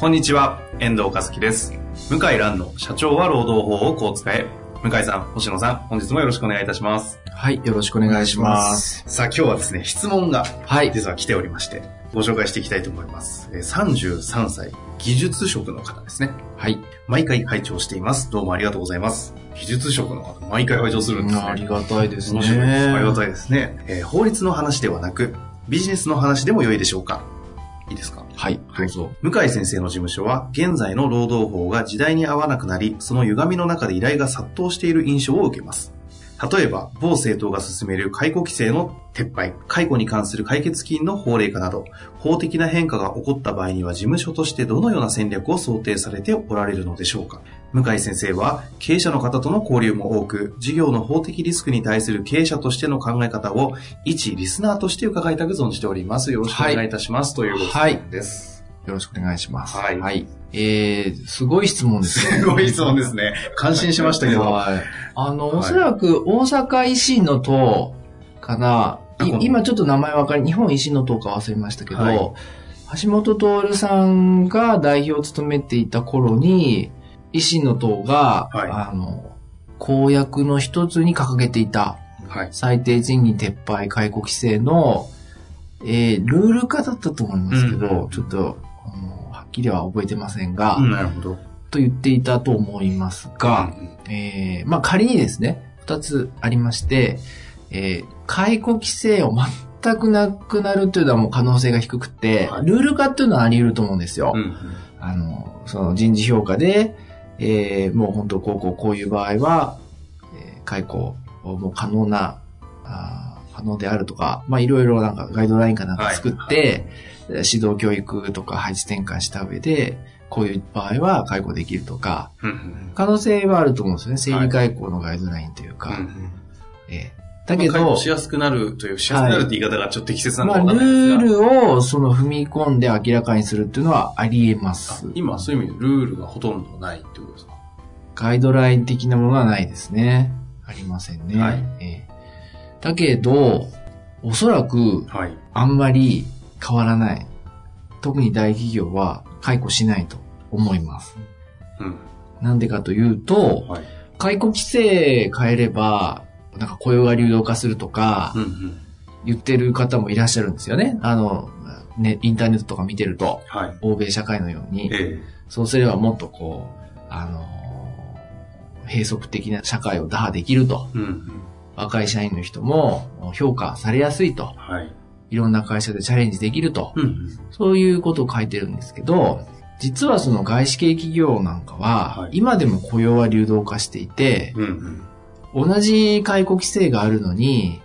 こんにちは、遠藤和樹です。向井蘭の社長は労働法をこう使え。向井さん、星野さん、本日もよろしくお願いいたします。はい、よろしくお願いします。さあ、今日はですね、質問がはい。実は来ておりまして、ご紹介していきたいと思います。えー33歳、技術職の方ですね。はい。毎回拝聴しています。どうもありがとうございます。技術職の方、毎回拝聴するんですね。ありがたいですね。面白いです。ありがたいですね。えー法律の話ではなく、ビジネスの話でも良いでしょうかいいですか？はい、どうぞ。向井先生の事務所は現在の労働法が時代に合わなくなり、その歪みの中で依頼が殺到している印象を受けます。例えば、某政党が進める解雇規制の撤廃、解雇に関する解決金の法令化など、法的な変化が起こった場合には事務所としてどのような戦略を想定されておられるのでしょうか？向井先生は経営者の方との交流も多く、事業の法的リスクに対する経営者としての考え方を一リスナーとして伺いたく存じております。よろしくお願いいたします。というご質問です。よろしくお願いします。はいえー、すごい質問ですね。すごい質問ですね。感心しましたけど。はい。あの、はいおそらく大阪維新の党かな、今ちょっと名前わかり、日本維新の党か忘れましたけど、はい橋本徹さんが代表を務めていた頃に、維新の党が、はいあの、公約の一つに掲げていた、はい。最低賃金撤廃解雇規制の、えー、ルール化だったと思いますけど、うんうんちょっと、あのはっきりは覚えてませんが、うん、なるほど。と言っていたと思いますが、えー、まあ仮にですね、二つありまして、えー、解雇規制を全くなくなるというのはもう可能性が低くて、はいルール化っていうのはあり得ると思うんですよ。うんうんあの、その人事評価で、えー、もう本当こうこうこういう場合は、えー、解雇をもう可能な、あー可能であるとか、まあいろいろなんかガイドラインかなんか作って、指導教育とか配置転換した上で、こういう場合は解雇できるとか、可能性はあると思うんですよね。生理解雇のガイドラインというか。うんうんえーだけどしやすくなるという、しやすくなるって言い方がちょっと適切なのまあ、ルかわかんないですが。ールをその踏み込んで明らかにするっていうのはあり得ます。今、そういう意味でルールがほとんどないってことですか？ガイドライン的なものはないですね。ありませんね。はいえーだけど、おそらくはい。あんまり変わらない。特に大企業は解雇しないと思います。うん。なんでかというと、はい。解雇規制変えれば、なんか雇用が流動化するとか。言ってる方もいらっしゃるんですよね。あの、ね、インターネットとか見てると、はい。欧米社会のように、えそうすればもっとこう、あの、閉塞的な社会を打破できると。えうんうん。若い社員の人も評価されやすいと。はい。いろんな会社でチャレンジできると。うんうん。そういうことを書いてるんですけど、実はその外資系企業なんかは、はい今でも雇用は流動化していて、うんうん。同じ解雇規制があるのに、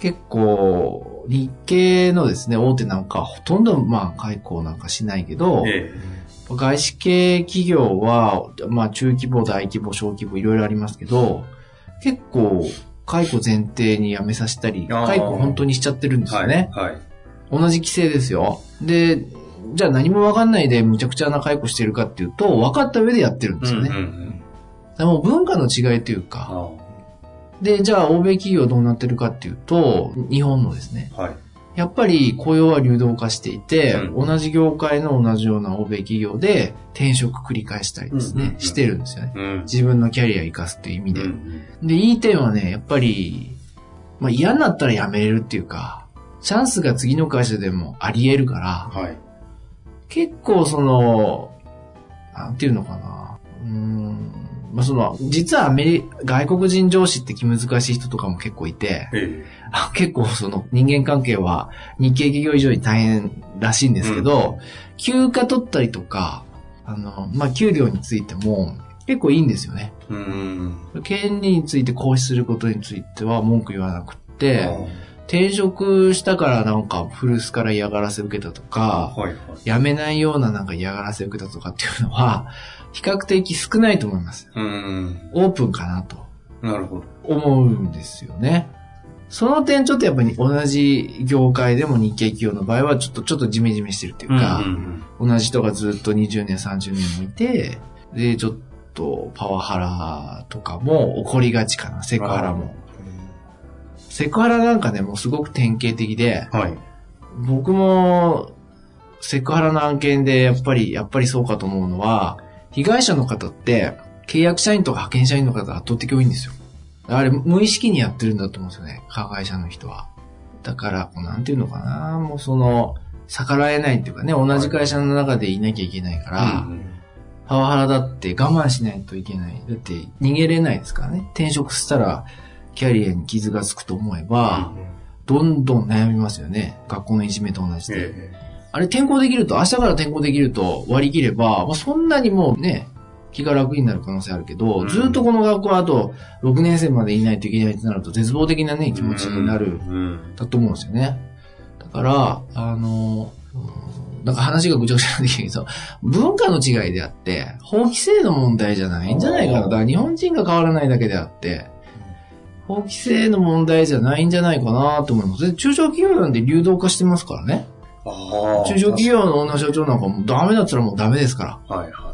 結構、日系のですね、大手なんかはほとんどまあ解雇なんかしないけど、え外資系企業は、まあ中規模、大規模、小規模いろいろありますけど、結構解雇前提に辞めさせたり、解雇本当にしちゃってるんえですよね。はい。はい。同じ規制ですよ。で、じゃあ何もわかんないでむちゃくちゃな解雇してるかっていうと、分かった上でやってるんですよね。うんうんうん。だからもう文化の違いというか、あで、じゃあ欧米企業どうなってるかっていうと、日本のですね、あはい。やっぱり雇用は流動化していて、うん同じ業界の同じような欧米企業で転職繰り返したりですね、うんうんうんしてるんですよね。うん。自分のキャリアを生かすっていう意味で。うんで、いい点はね、やっぱり、まあ嫌になったら辞めれるっていうか、チャンスが次の会社でもあり得るから、うんはい。結構その、なんていうのかな。うーん。まあその、実はアメリ外国人上司って気難しい人とかも結構いて、えあ結構その人間関係は日系企業以上に大変らしいんですけど、休暇取ったりとか、あの、まあ、給料についても結構いいんですよね。えうん。権利について行使することについては文句言わなくって、転職したからなんか古巣から嫌がらせ受けたとか、はいはい。辞めないようななんか嫌がらせ受けたとかっていうのは、比較的少ないと思います。うーん。オープンかなとなるほど。思うんですよね。その点ちょっとやっぱり同じ業界でも日系企業の場合はちょっとちょっとジメジメしてるっていうか、うんうん同じ人がずっと20年、30年もいて、で、ちょっとパワハラとかも起こりがちかな、セクハラも。セクハラなんかね、もうすごく典型的で、うんはい。僕もセクハラの案件でやっぱり、やっぱりそうかと思うのは、被害者の方って契約社員とか派遣社員の方が圧倒的多いんですよ。あれ、無意識にやってるんだと思うんですよね、加害者の人は。だから、こうなんていうのかな、もうその、逆らえないっていうかね、同じ会社の中でいなきゃいけないから、うんパワハラだって我慢しないといけない。だって逃げれないですからね。転職したらキャリアに傷がつくと思えば、どんどん悩みますよね。学校のいじめと同じで。えあれ転校できると、明日から転校できると割り切れば、まあ、そんなにもうね、気が楽になる可能性あるけど、うんずっとこの学校はあと6年生までいないといけないってなると絶望的なね、え気持ちになる、うん。だと思うんですよね。だから、あの、うんなんか話がぐちゃぐちゃなんだけど、文化の違いであって、法規制の問題じゃないんじゃないかな。だから日本人が変わらないだけであって、法規制の問題じゃないんじゃないかなと思います。で中小企業なんで流動化してますからね。中小企業の女社長なんかもうダメだったらもうダメですから。はいはいは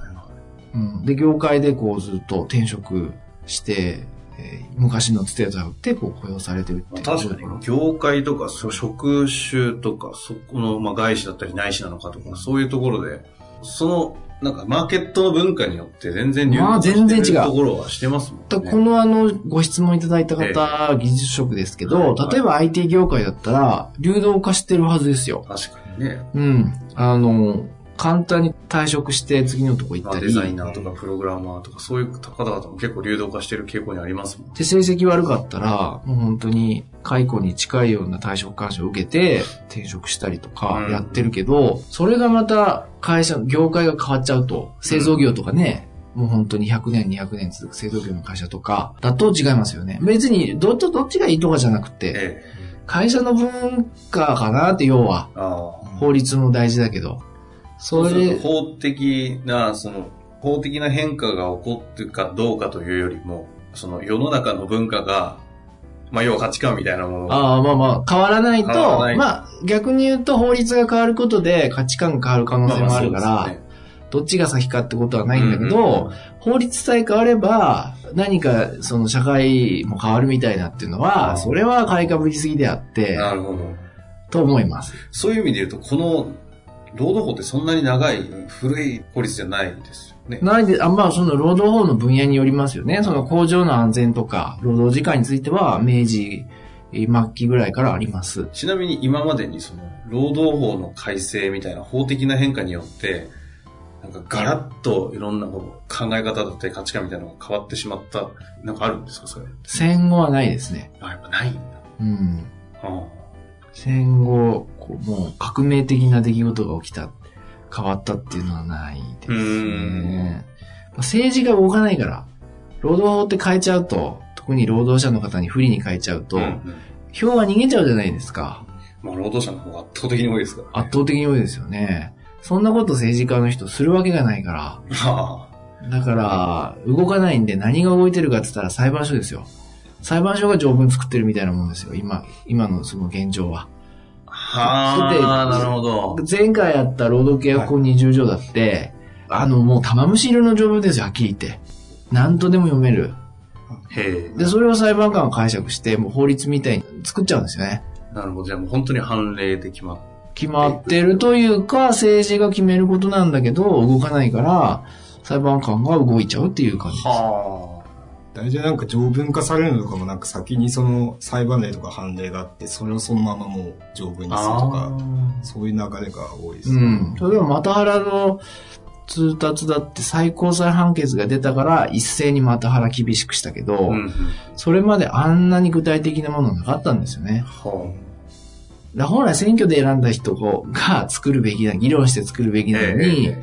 うん。で、業界でこうずっと転職して、えー昔のつてを頼ってこう雇用されてるってい。いう確かに、業界とか、そう職種とか、そこの、まあ、外資だったり内資なのかとか、そういうところで、その、なんか、マーケットの文化によって全然まあ全然違うしてるところはしてますもんね。だこのあの、ご質問いただいた方、技術職ですけど、はい例えば IT 業界だったら、流動化してるはずですよ。確かにね。うん。あの、簡単に退職して次のとこ行まあ、ったり、デザイナーとかプログラマーとか、そういう方々も結構流動化してる傾向にありますもん。で、成績悪かったら、もう本当に解雇に近いような退職勧奨を受けて転職したりとかうんやってるけど、それがまた会社、業界が変わっちゃうと、製造業とかね、もう本当に100年、200年続く製造業の会社とか、だと違いますよね。別に、どっち、どっちがいいとかじゃなくて、え会社の文化かなって、要は。法律も大事だけど。それで、法的な、その、法的な変化が起こってるかどうかというよりも、その世の中の文化が、まあ、要は価値観みたいなものが、ああ、まあまあ、変わらないと、い。まあ、逆に言うと法律が変わることで価値観が変わる可能性もあるから、まあそうですね。どっちが先かってことはないんだけど、うんうん法律さえ変われば、何かその社会も変わるみたいなっていうのは、うんそれは買いかぶりすぎであって、なるほど。と思います。そういう意味で言うと、この、労働法ってそんなに長い、古い法律じゃないですよね。ないで、あまあ、その労働法の分野によりますよね。その工場の安全とか、労働時間については、明治末期ぐらいからあります。ちなみに今までにその、労働法の改正みたいな法的な変化によって、なんかガラッといろんな考え方だったり価値観みたいなのが変わってしまった、なんかあるんですかそれ。戦後はないですね。あ、やっぱないんだ。うん。あ戦後、こうもう革命的な出来事が起きた、変わったっていうのはないですね。政治が動かないから、労働法って変えちゃうと、特に労働者の方に不利に変えちゃうと、うんうん票は逃げちゃうじゃないですか。まあ、労働者の方が圧倒的に多いですから、ね。圧倒的に多いですよね。そんなこと政治家の人するわけがないから。あだから、動かないんで何が動いてるかって言ったら裁判所ですよ。裁判所が条文作ってるみたいなもんですよ。今、今のその現状は。あ。はあ、なるほど。前回やった労働契約法20条だって、あの、もう玉虫色の条文ですよ、はっきり言って。何とでも読める。へえ。で、それを裁判官が解釈して、もう法律みたいに作っちゃうんですよね。なるほど。じゃあもう本当に判例で決まっ決まってるというか、政治が決めることなんだけど、動かないから、裁判官が動いちゃうっていう感じです。は大体なんか条文化されるのとかもなんか先にその裁判例とか判例があって、それをそのままもう条文にするとか、そういう流れが多いですね。うん。例えば、マタハラの通達だって最高裁判決が出たから一斉にマタハラ厳しくしたけど、あ。うんうん。それまであんなに具体的なものなかったんですよね。はだから本来選挙で選んだ人が作るべきな、議論して作るべきあ。なのに、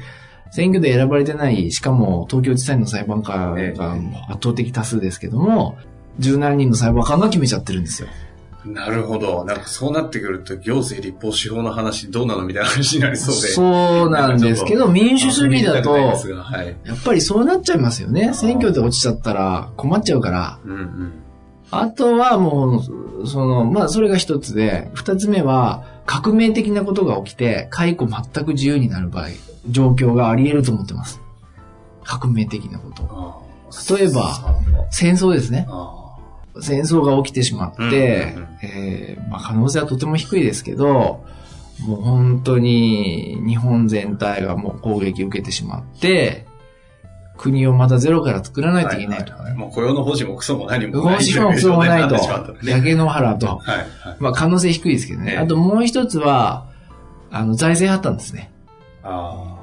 選挙で選ばれてない、しかも東京地裁の裁判官ええが圧倒的多数ですけども、十何人の裁判官が決めちゃってるんですよ。なるほど。なんかそうなってくると、行政立法司法の話どうなのみたいな話になりそうで。そうなんですけど、民主主義だと、やはい。っぱりそうなっちゃいますよね。選挙で落ちちゃったら困っちゃうから。うんうん。あとはもう、その、まあそれが一つで、二つ目は、革命的なことが起きて、解雇全く自由になる場合、状況があり得ると思ってます。革命的なこと。あ例えば、戦争ですね。あ戦争が起きてしまって、うんうんうんえーまあ、可能性はとても低いですけど、もう本当に日本全体がもう攻撃を受けてしまって、国をまたゼロから作らないといけないと。はははもう雇用の保持もクソも何も動かしもクソもないと 焼け野原と。はいはい。まあ可能性低いですけどね。ええあともう一つは、あの、財政破綻ですね。あ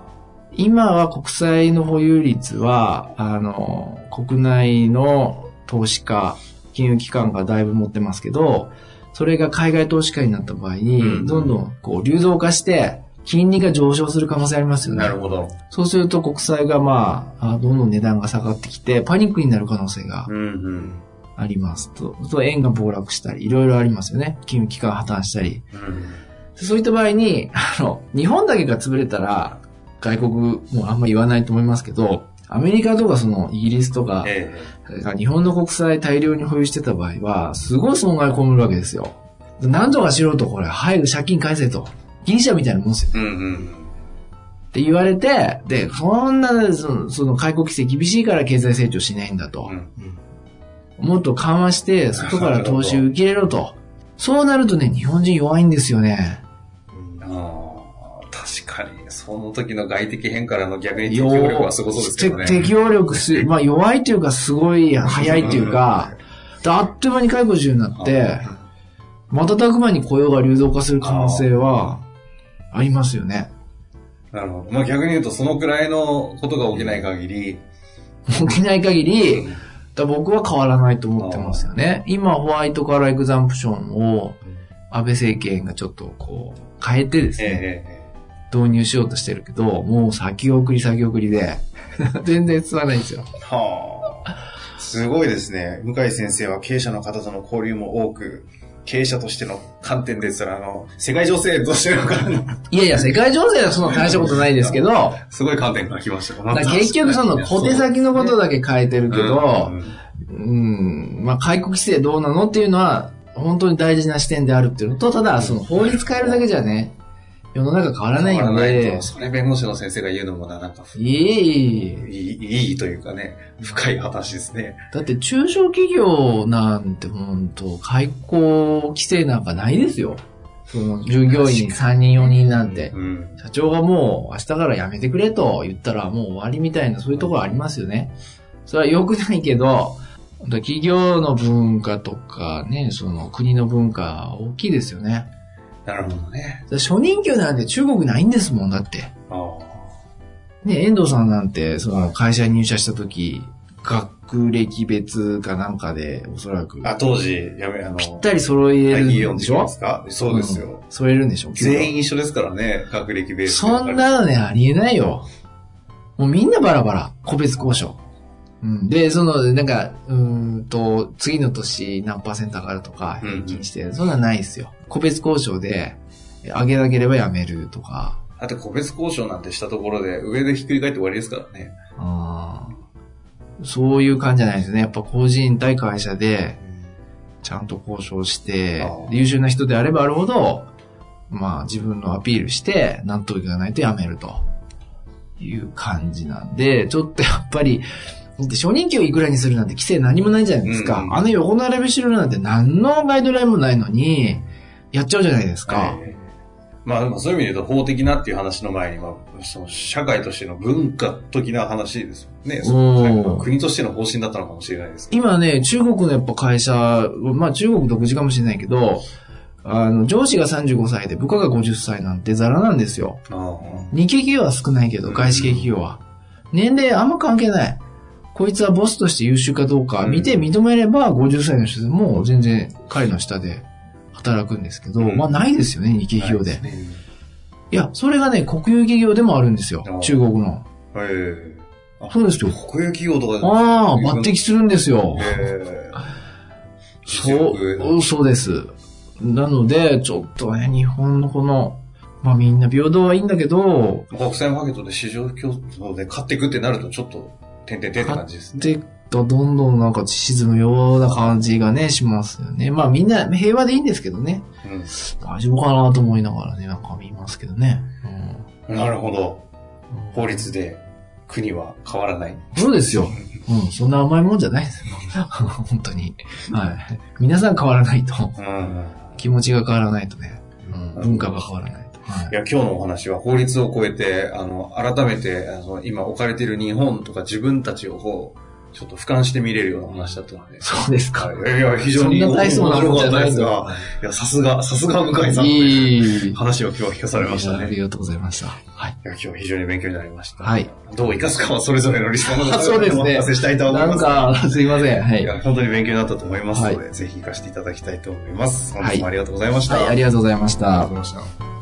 今は国債の保有率は、あの、国内の投資家、金融機関がだいぶ持ってますけど、それが海外投資家になった場合に、うんどんどんこう流動化して、金利が上昇する可能性ありますあ。よね。なるほど。そうすると国債がまあ、あどんどん値段が下がってきて、パニックになる可能性が。ありますと。と円が暴落したり、いろいろありますよね。金融機関破綻したり。うんそういった場合に、あの、日本だけが潰れたら、外国もあんまり言わないと思いますけど、アメリカとかそのイギリスとか、えそれから日本の国債大量に保有してた場合は、すごい損害を被るわけですよ。なんとかしろと、これ、早く借金返せと。ギリシャみたいなもんですよ。えうんうん。って言われて、で、そんな、その、その開国規制厳しいから経済成長しないんだと。うんもっと緩和して、外から投資受け入れろと。そうなるとね、日本人弱いんですよね。ああ、確かに。その時の外的変からの逆に適応力はすごそうですけどね。て適応力す、まあ弱いというかすごい早いというか、であっという間に解雇中になって、瞬く間に雇用が流動化する可能性はありますよね。なるほど。まあ逆に言うと、そのくらいのことが起きない限り、起きない限り、だ僕は変わらないと思ってますよね。今、ホワイトカラーエグザンプションを安倍政権がちょっとこう変えてですえね、ええ導入しようとしてるけど、もう先送り先送りで、全然進まないんですよ。えはあ。すごいですね。向井先生は経営者の方との交流も多く、経営者としての観点ですら、あの、世界情勢としての観点、いやいや、世界情勢はそんな大したことないですけど、だすごい観点から来ました。から結局その小手先のことだけ変えてるけどう、んうん、まあ、開国規制どうなのっていうのは、本当に大事な視点であるっていうのと、ただ、その法律変えるだけじゃね、世の中変わらない変わのでらないと、、それ弁護士の先生が言うのもな、なんか、いえいえいえいい、いいというかね、深い話ですね。だって中小企業なんて本当開校規制なんかないですよ。その従業員3人4人なんて。うん。社長がもう明日から辞めてくれと言ったらもう終わりみたいなそういうところありますよね。それは良くないけど、企業の文化とかね、その国の文化大きいですよね。なるほどね。初任給なんて中国ないんですもん、だって。あね、遠藤さんなんて、その会社に入社した時、学歴別かなんかで、おそらく、あ。あ、当時、やめ、あの、ぴったり揃えるんでしょ？ですか？そうですよ。揃えるんでしょ？全員一緒ですからね、学歴ベースでそんなのね、ありえないよ。もうみんなバラバラ。個別交渉。うん、で、その、なんか、うーんと、次の年何パーセント上がるとか、うん平均して、そんなんないですよ。個別交渉で、上げなければやめるとか。だって個別交渉なんてしたところで、上でひっくり返って終わりですからね。あーそういう感じじゃないですね。やっぱ個人対会社で、ちゃんと交渉して優秀な人であればあるほど、まあ自分のアピールして、納得がないとやめるという感じなんで、ちょっとやっぱり、だって初任給いくらにするなんて規制何もないじゃないですか。うんうんあの横並びしてるなんて何のガイドラインもないのに、やっちゃうじゃないですか。ええまあそういう意味で言うと法的なっていう話の前には、その社会としての文化的な話ですもんね。その国としての方針だったのかもしれないですけ今ね、中国のやっぱ会社、まあ中国独自かもしれないけど、あの、上司が35歳で部下が50歳なんてザラなんですよ。ど。日系企業は少ないけど、外資系企業は。年齢あんま関係ない。こいつはボスとして優秀かどうか見て認めれば50歳の人でも全然彼の下で働くんですけど、うんまあないですよね、日系企業で。ないすねいや、それがね、国有企業でもあるんですよあ。中国の。ええそうですよ。国有企業とかでああ、抜擢するんですよ。ええそう、そうです。なので、ちょっとね、日本のこの、まあみんな平等はいいんだけど、国際マーケットで市場競争で買っていくってなると、ちょっと、てんてんてんって感じですね。どんどんなんか沈むような感じがね、しますよね。まあみんな平和でいいんですけどね。うん大丈夫かなと思いながらね、なんか見ますけどね。なるほど。うん法律で国は変わらない。そうですよ。うん、そんな甘いもんじゃないですよ。本当に。はい。皆さん変わらないと。うん。気持ちが変わらないとね。うん、文化が変わらないと。はいいや、今日のお話は法律を超えて、あの、改めて、あの、今置かれている日本とか自分たちをこう、ちょっと俯瞰して見れるような話だったので。そうですか。はいいや、非常に面白かったですが、いや、さすが、さすが向井さん。いい。話を今日は聞かされましたね。いありがとうございました。はい。や、今日は非常に勉強になりました。はい。どう生かすかはそれぞれのリスナーの方そうですねお任せしたいと思います。なんか、すいません。はいい。や、本当に勉強になったと思いますので、はぜひ活かしていただきたいと思います。本はい日もありがとうございました。はい、ありがとうございましたありがとう。ございました。